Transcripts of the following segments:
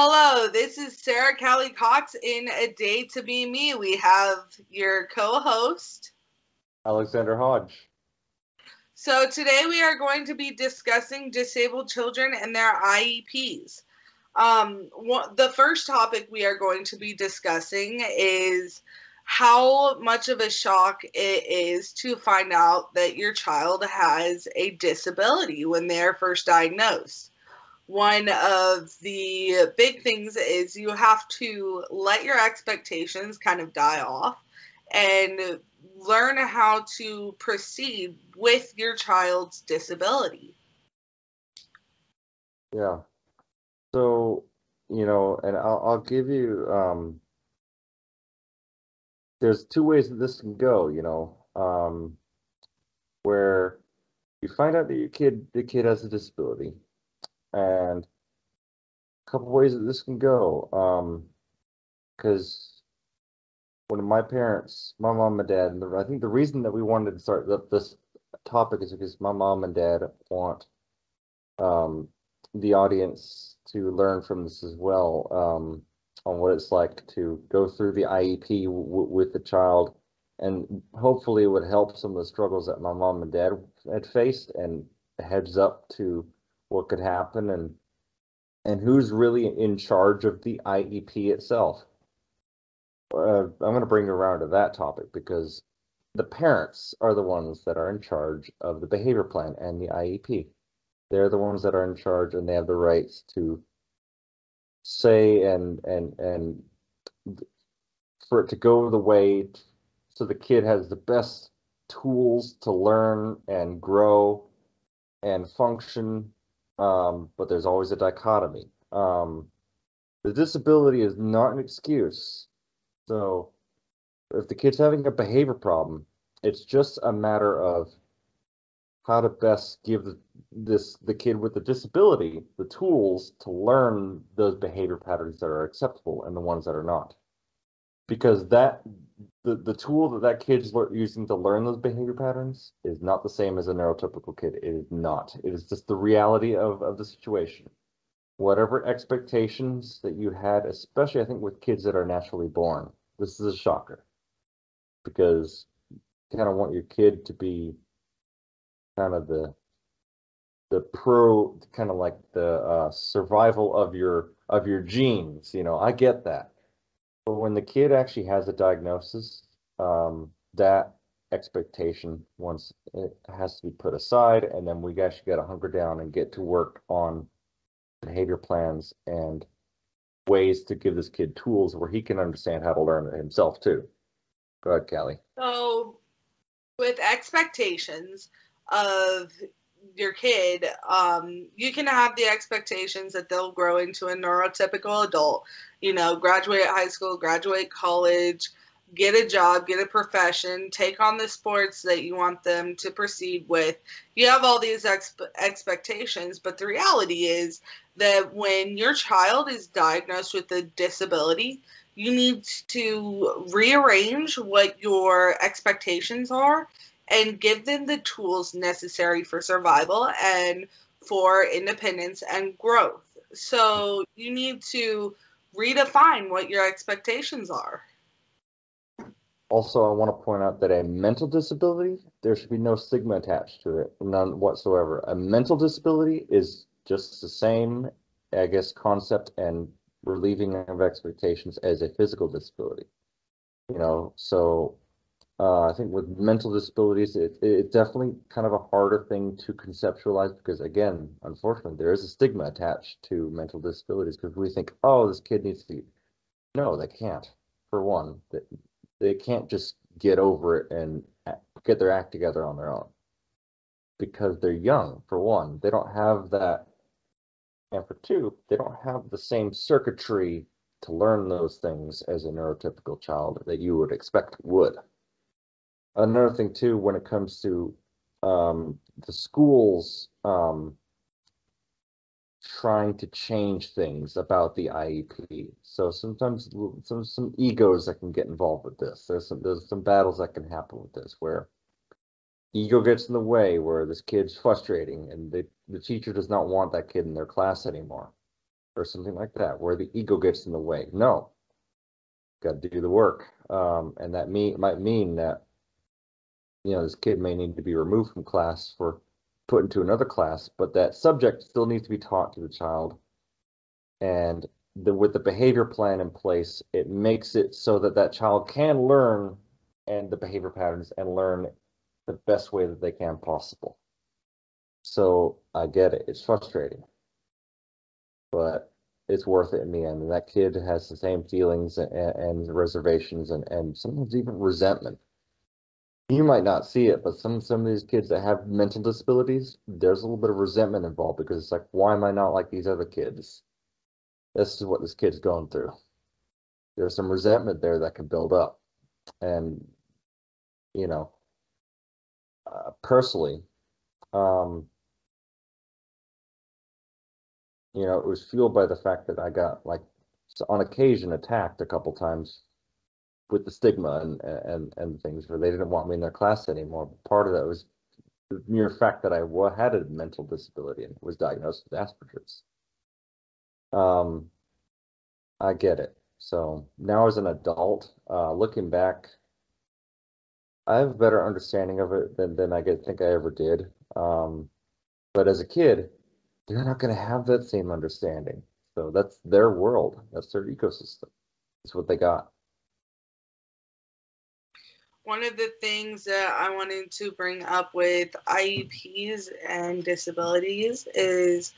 Hello, this is Sarah Callie Cox in A Day to Be Me. We have your co host, Alexander Hodge. So, today we are going to be discussing disabled children and their IEPs. Um, the first topic we are going to be discussing is how much of a shock it is to find out that your child has a disability when they're first diagnosed. One of the big things is you have to let your expectations kind of die off and learn how to proceed with your child's disability. Yeah. So, you know, and I'll, I'll give you um, there's two ways that this can go, you know, um, where you find out that your kid, the kid has a disability, and a couple ways that this can go. Um, because one of my parents, my mom and dad, and the, I think the reason that we wanted to start the, this topic is because my mom and dad want um, the audience to learn from this as well. Um, on what it's like to go through the IEP with the child and hopefully it would help some of the struggles that my mom and dad had faced and heads up to what could happen and and who's really in charge of the IEP itself. Uh, I'm going to bring you around to that topic because the parents are the ones that are in charge of the behavior plan and the IEP. They're the ones that are in charge and they have the rights to say and and and for it to go the way so the kid has the best tools to learn and grow and function um, but there's always a dichotomy. Um, the disability is not an excuse. So if the kid's having a behavior problem it's just a matter of how to best give this the kid with the disability the tools to learn those behavior patterns that are acceptable and the ones that are not because that the, the tool that that kid's using to learn those behavior patterns is not the same as a neurotypical kid. It is not. It is just the reality of, of the situation. Whatever expectations that you had especially i think with kids that are naturally born this is a shocker. Because you kind of want your kid to be kind of the the pro kind of like the uh, survival of your of your genes you know? I get that when the kid actually has a diagnosis um, that expectation once it has to be put aside and then we actually got to hunker down and get to work on behavior plans and ways to give this kid tools where he can understand how to learn it himself too. Go ahead callie. So with expectations of your kid, um, you can have the expectations that they'll grow into a neurotypical adult, you know, graduate high school, graduate college, get a job, get a profession, take on the sports that you want them to proceed with. You have all these expectations, but the reality is that when your child is diagnosed with a disability, you need to rearrange what your expectations are and give them the tools necessary for survival and for independence and growth. So you need to redefine what your expectations are. Also, I want to point out that a mental disability, there should be no stigma attached to it, none whatsoever. A mental disability is just the same, I guess, concept and relieving of expectations as a physical disability. You know, so uh, I think with mental disabilities, it, it's definitely kind of a harder thing to conceptualize because, again, unfortunately, there is a stigma attached to mental disabilities because we think, oh, this kid needs to. No, they can't. For one, they, they can't just get over it and get their act together on their own because they're young. For one, they don't have that, and for two, they don't have the same circuitry to learn those things as a neurotypical child that you would expect would another thing too, when it comes to um, the schools um, trying to change things about the IEP. So sometimes some some egos that can get involved with this. There's some there's some battles that can happen with this where ego gets in the way, where this kid's frustrating, and the the teacher does not want that kid in their class anymore. or something like that, where the ego gets in the way. No, got to do the work, um, and that might mean that you know this kid may need to be removed from class for put into another class, but that subject still needs to be taught to the child, and the, with the behavior plan in place, it makes it so that that child can learn and the behavior patterns and learn the best way that they can possible. So I get it. It's frustrating, but it's worth it in the end. And that kid has the same feelings and, and reservations and, and sometimes even resentment. You might not see it, but some some of these kids that have mental disabilities, there's a little bit of resentment involved because it's like, why am I not like these other kids? This is what this kid's going through. There's some resentment there that can build up, and you know, uh, personally, um, you know, it was fueled by the fact that I got like on occasion attacked a couple times with the stigma and and and things where they didn't want me in their class anymore. Part of that was the mere fact that I had a mental disability and was diagnosed with Asperger's. Um, I get it. So now as an adult, uh, looking back, I have a better understanding of it than, than I get, think I ever did. Um, but as a kid, they're not going to have that same understanding. So that's their world. That's their ecosystem. It's what they got. One of the things that I wanted to bring up with IEPs and disabilities is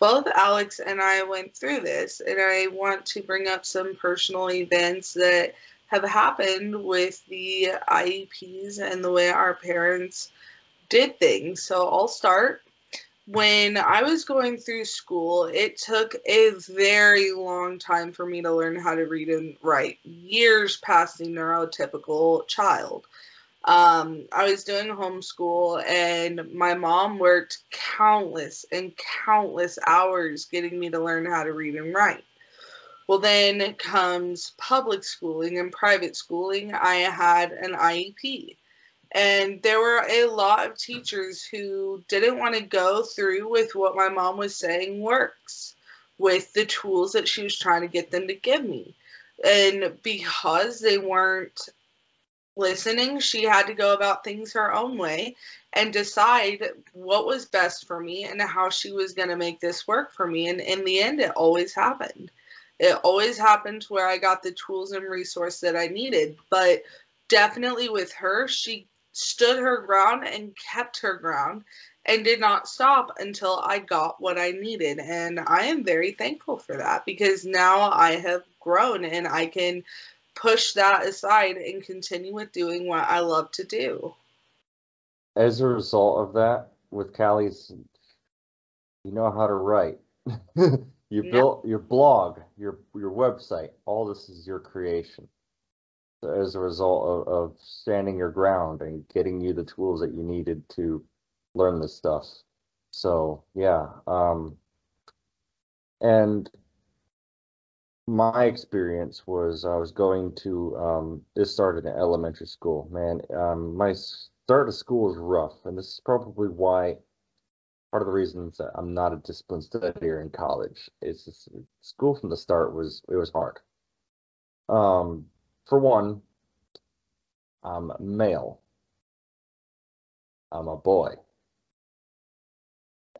both Alex and I went through this, and I want to bring up some personal events that have happened with the IEPs and the way our parents did things. So I'll start. When I was going through school, it took a very long time for me to learn how to read and write, years past the neurotypical child. Um, I was doing homeschool, and my mom worked countless and countless hours getting me to learn how to read and write. Well, then comes public schooling and private schooling. I had an IEP. And there were a lot of teachers who didn't want to go through with what my mom was saying works with the tools that she was trying to get them to give me. And because they weren't listening, she had to go about things her own way and decide what was best for me and how she was going to make this work for me. And in the end, it always happened it always happened where I got the tools and resource that I needed. But definitely with her, she stood her ground and kept her ground and did not stop until I got what I needed. And I am very thankful for that because now I have grown and I can push that aside and continue with doing what I love to do. As a result of that, with Callie's, you know how to write. You yep. built your blog, your your website. All this is your creation. As a result of, of standing your ground and getting you the tools that you needed to learn this stuff. So yeah, um, and my experience was I was going to um, this started in elementary school. Man, um, my start of school was rough, and this is probably why part of the reasons that I'm not a disciplined studier in college is school from the start was it was hard. Um, for one, I'm male. I'm a boy,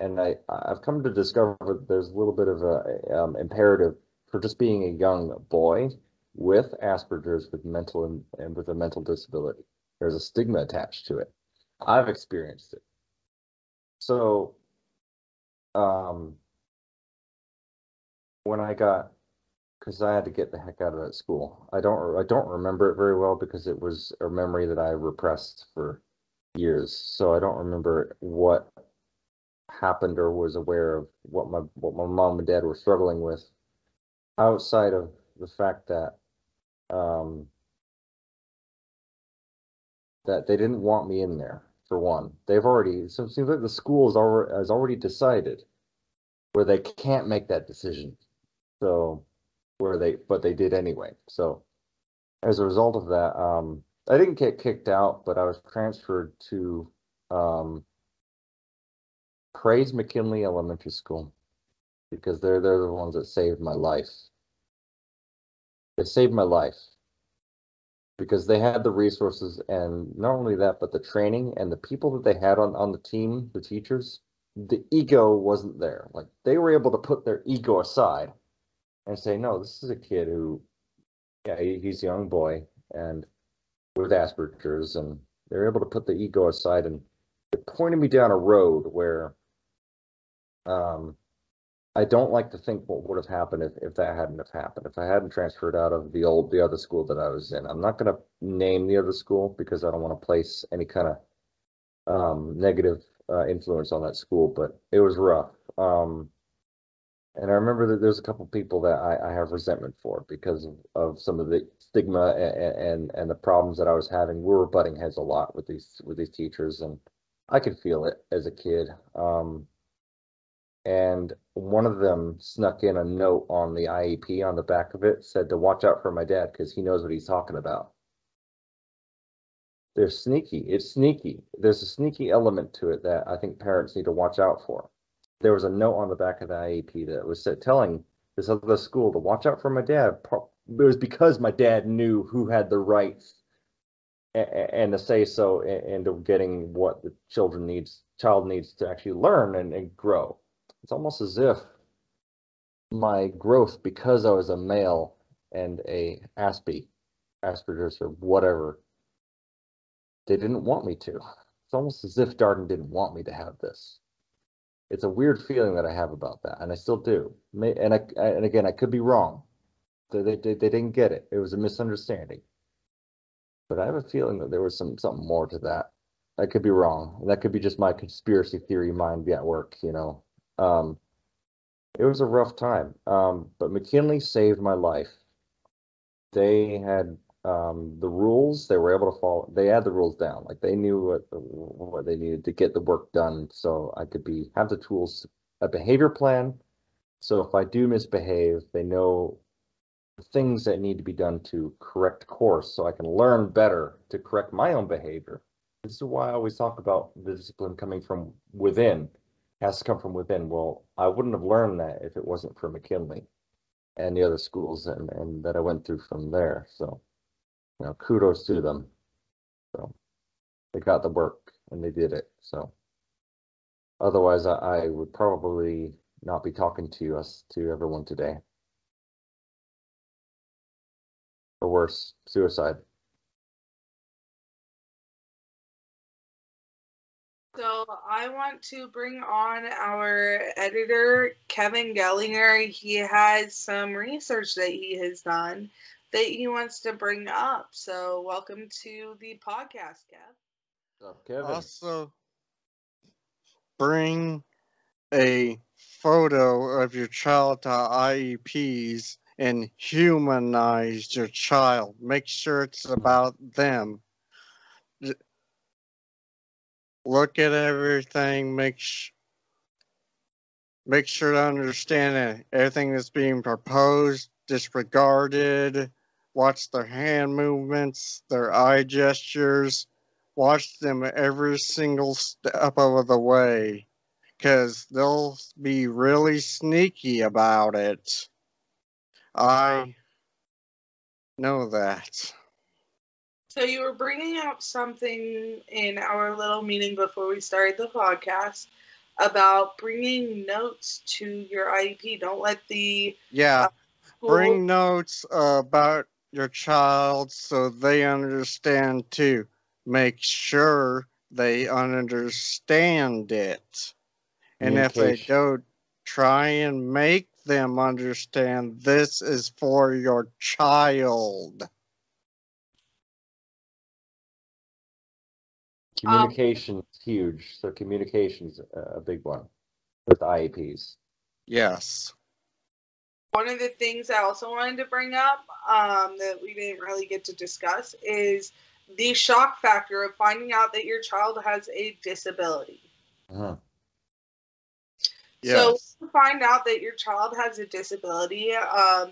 and I I've come to discover that there's a little bit of a um, imperative for just being a young boy with Asperger's with mental and, and with a mental disability. There's a stigma attached to it. I've experienced it. So um, when I got, because I had to get the heck out of that school. I don't, I don't remember it very well because it was a memory that I repressed for years. So I don't remember what happened or was aware of what my what my mom and dad were struggling with outside of the fact that um, that they didn't want me in there for one. They've already so it seems like the school has already has already decided where they can't make that decision. So where they but they did anyway. So as a result of that, um, I didn't get kicked out, but I was transferred to um, Praise McKinley Elementary School. because they're they're the ones that saved my life. They saved my life because they had the resources and not only that, but the training and the people that they had on, on the team, the teachers, the ego wasn't there. Like they were able to put their ego aside and say, no, this is a kid who, yeah, he's a young boy and with Asperger's, and they're able to put the ego aside and it pointed me down a road where um, I don't like to think what would have happened if, if that hadn't have happened. If I hadn't transferred out of the old the other school that I was in. I'm not gonna name the other school because I don't want to place any kind of um, negative uh, influence on that school, but it was rough. Um, and I remember that there's a couple people that I, I have resentment for because of, of some of the stigma and, and and the problems that I was having. We were butting heads a lot with these with these teachers, and I could feel it as a kid. Um, and one of them snuck in a note on the IEP on the back of it said to watch out for my dad because he knows what he's talking about. They're sneaky. It's sneaky. There's a sneaky element to it that I think parents need to watch out for. There was a note on the back of the IEP that was telling this other school to watch out for my dad. It was because my dad knew who had the rights and to say so into getting what the children needs child needs to actually learn and, and grow it's almost as if my growth because I was a male and a Aspie, Asperger's or whatever, they didn't want me to. It's almost as if Darden didn't want me to have this. It's a weird feeling that I have about that, and I still do. And I, and again, I could be wrong. They, they, they didn't get it. It was a misunderstanding. But I have a feeling that there was some something more to that. I could be wrong. That could be just my conspiracy theory mind at work, you know. Um, it was a rough time, um, but McKinley saved my life. They had um, the rules; they were able to follow. They had the rules down, like they knew what what they needed to get the work done. So I could be have the tools, a behavior plan. So if I do misbehave, they know things that need to be done to correct course, so I can learn better to correct my own behavior. This is why I always talk about the discipline coming from within has to come from within. Well, I wouldn't have learned that if it wasn't for McKinley and the other schools and, and that I went through from there. So, you know, kudos to them. So they got the work and they did it. So otherwise I, I would probably not be talking to us to everyone today. Or worse, suicide. So I want to bring on our editor, Kevin Gellinger. He has some research that he has done that he wants to bring up. So welcome to the podcast, Kev. Up, Kevin? Also, bring a photo of your child to IEPs and humanize your child. Make sure it's about them look at everything, make sh- make sure to understand that everything that's being proposed, disregarded, watch their hand movements, their eye gestures, watch them every single step of the way because they'll be really sneaky about it. I know that. So you were bringing up something in our little meeting before we started the podcast about bringing notes to your IEP. Don't let the yeah uh, bring notes about your child so they understand too. Make sure they understand it, and if they don't, try and make them understand this is for your child. Communication um, is huge. So communication is a big one with IEPs. Yes. One of the things I also wanted to bring up um, that we didn't really get to discuss is the shock factor of finding out that your child has a disability. Uh-huh. Yes. So find out that your child has a disability. Um,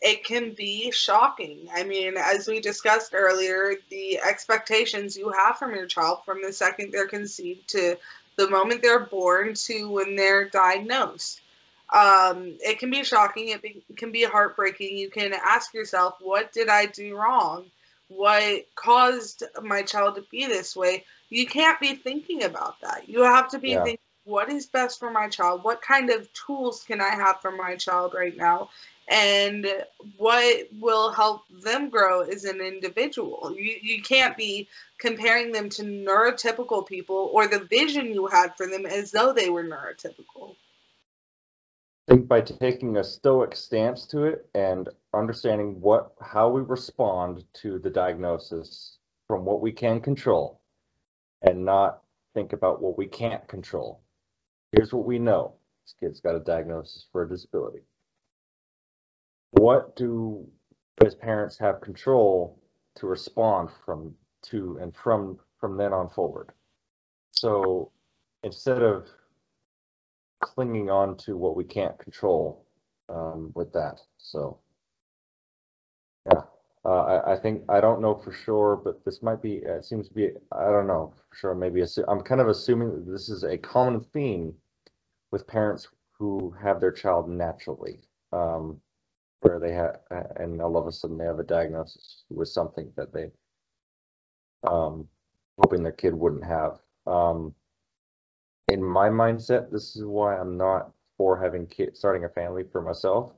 it can be shocking. I mean, as we discussed earlier, the expectations you have from your child from the second they're conceived to the moment they're born to when they're diagnosed. Um, it can be shocking. It be, can be heartbreaking. You can ask yourself, what did I do wrong? What caused my child to be this way? You can't be thinking about that. You have to be Yeah. thinking, what is best for my child? What kind of tools can I have for my child right now? And what will help them grow as an individual? You, you can't be comparing them to neurotypical people or the vision you had for them as though they were neurotypical. I think by taking a stoic stance to it and understanding what how we respond to the diagnosis from what we can control and not think about what we can't control. Here's what we know. This kid's got a diagnosis for a disability. What do as parents have control to respond from to and from from then on forward? So instead of clinging on to what we can't control um, with that. So, yeah, uh, I, I think I don't know for sure, but this might be. It seems to be. I don't know for sure. Maybe assu- I'm kind of assuming that this is a common theme with parents who have their child naturally, um, where they have, and all of a sudden they have a diagnosis with something that they, um, hoping their kid wouldn't have. Um, in my mindset, this is why I'm not for having kids, starting a family for myself.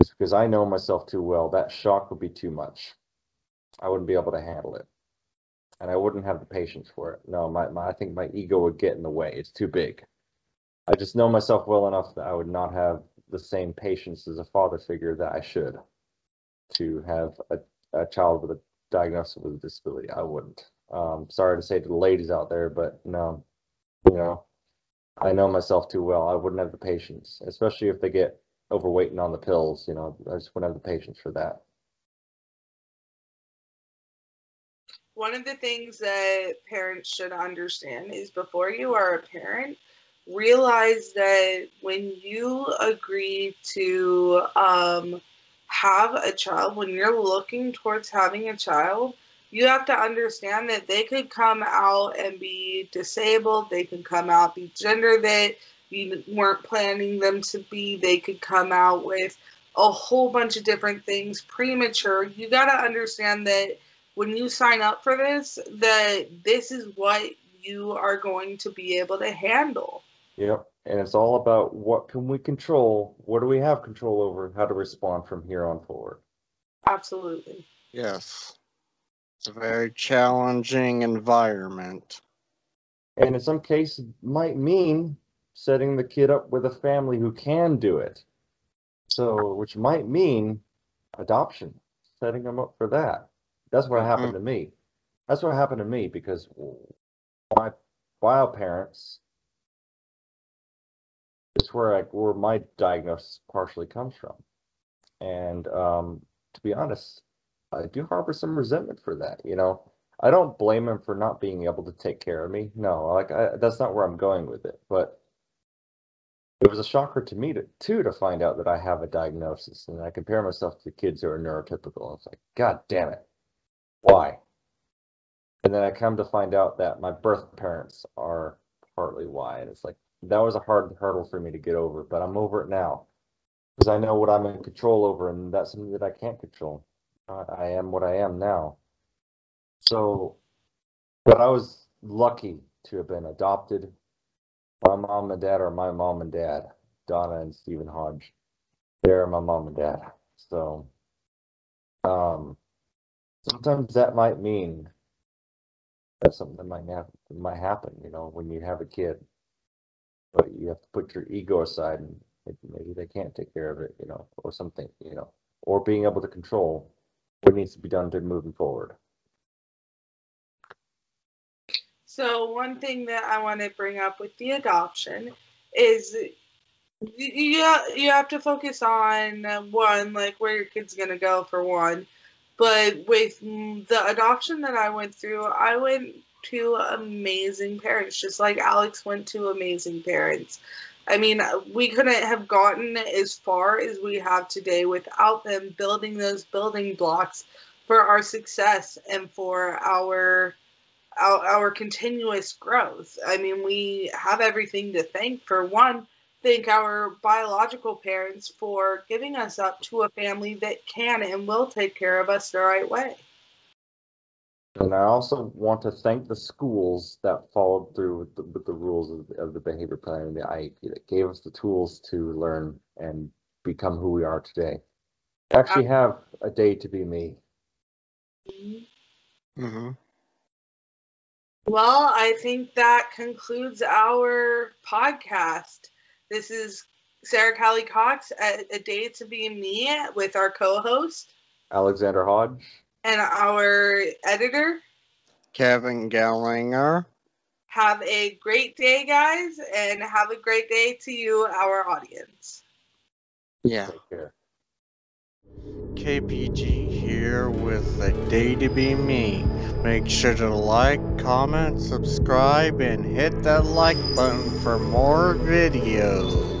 It's because I know myself too well. That shock would be too much. I wouldn't be able to handle it. And I wouldn't have the patience for it. No, my, my I think my ego would get in the way. It's too big. I just know myself well enough that I would not have the same patience as a father figure that I should to have a, a child with a diagnosis with a disability. I wouldn't. Um, sorry to say to the ladies out there, but no, you know, I know myself too well. I wouldn't have the patience, especially if they get overweight and on the pills. You know, I just wouldn't have the patience for that. One of the things that parents should understand is before you are a parent, realize that when you agree to um, have a child, when you're looking towards having a child, you have to understand that they could come out and be disabled. They could come out be gender that you weren't planning them to be. They could come out with a whole bunch of different things premature. You got to understand that when you sign up for this, that this is what you are going to be able to handle. Yep. And it's all about what can we control? What do we have control over? How to respond from here on forward. Absolutely. Yes. It's a very challenging environment. And in some cases, might mean setting the kid up with a family who can do it. So, which might mean adoption, setting them up for that. That's what happened to me. That's what happened to me because my bio parents, it's where I, where my diagnosis partially comes from. And um, to be honest, I do harbor some resentment for that. You know, I don't blame him for not being able to take care of me. No, like I, that's not where I'm going with it. But it was a shocker to me to, too to find out that I have a diagnosis, and I compare myself to kids who are neurotypical. It's like, God damn it, why? And then I come to find out that my birth parents are partly why, and it's like that was a hard hurdle for me to get over, but I'm over it now because I know what I'm in control over, and that's something that I can't control. I, am what I am now. So, but I was lucky to have been adopted. My mom and dad are my mom and dad, Donna and Stephen Hodge. They're my mom and dad. So, um, sometimes that might mean that something that might happen, might happen, you know, when you have a kid. But you have to put your ego aside and maybe they can't take care of it, you know, or something, you know, or being able to control what needs to be done to moving forward. So one thing that I want to bring up with the adoption is you you have to focus on one like where your kid's gonna go for one, but with the adoption that I went through, I went to amazing parents, just like Alex went to amazing parents. I mean, we couldn't have gotten as far as we have today without them building those building blocks for our success and for our our, our continuous growth. I mean, we have everything to thank for one thank our biological parents for giving us up to a family that can and will take care of us the right way. And I also want to thank the schools that followed through with the, with the rules of, of the behavior plan and the IEP that gave us the tools to learn and become who we are today. Actually, have a day to be me. Mm-hmm. Well, I think that concludes our podcast. This is Sarah Callie Cox at A Day to Be Me with our co host Alexander Hodge. And our editor. Kevin Gallinger. Have a great day, guys, and have a great day to you, our audience. Yeah. KPG here with a day to be me. Make sure to like, comment, subscribe, and hit that like button for more videos.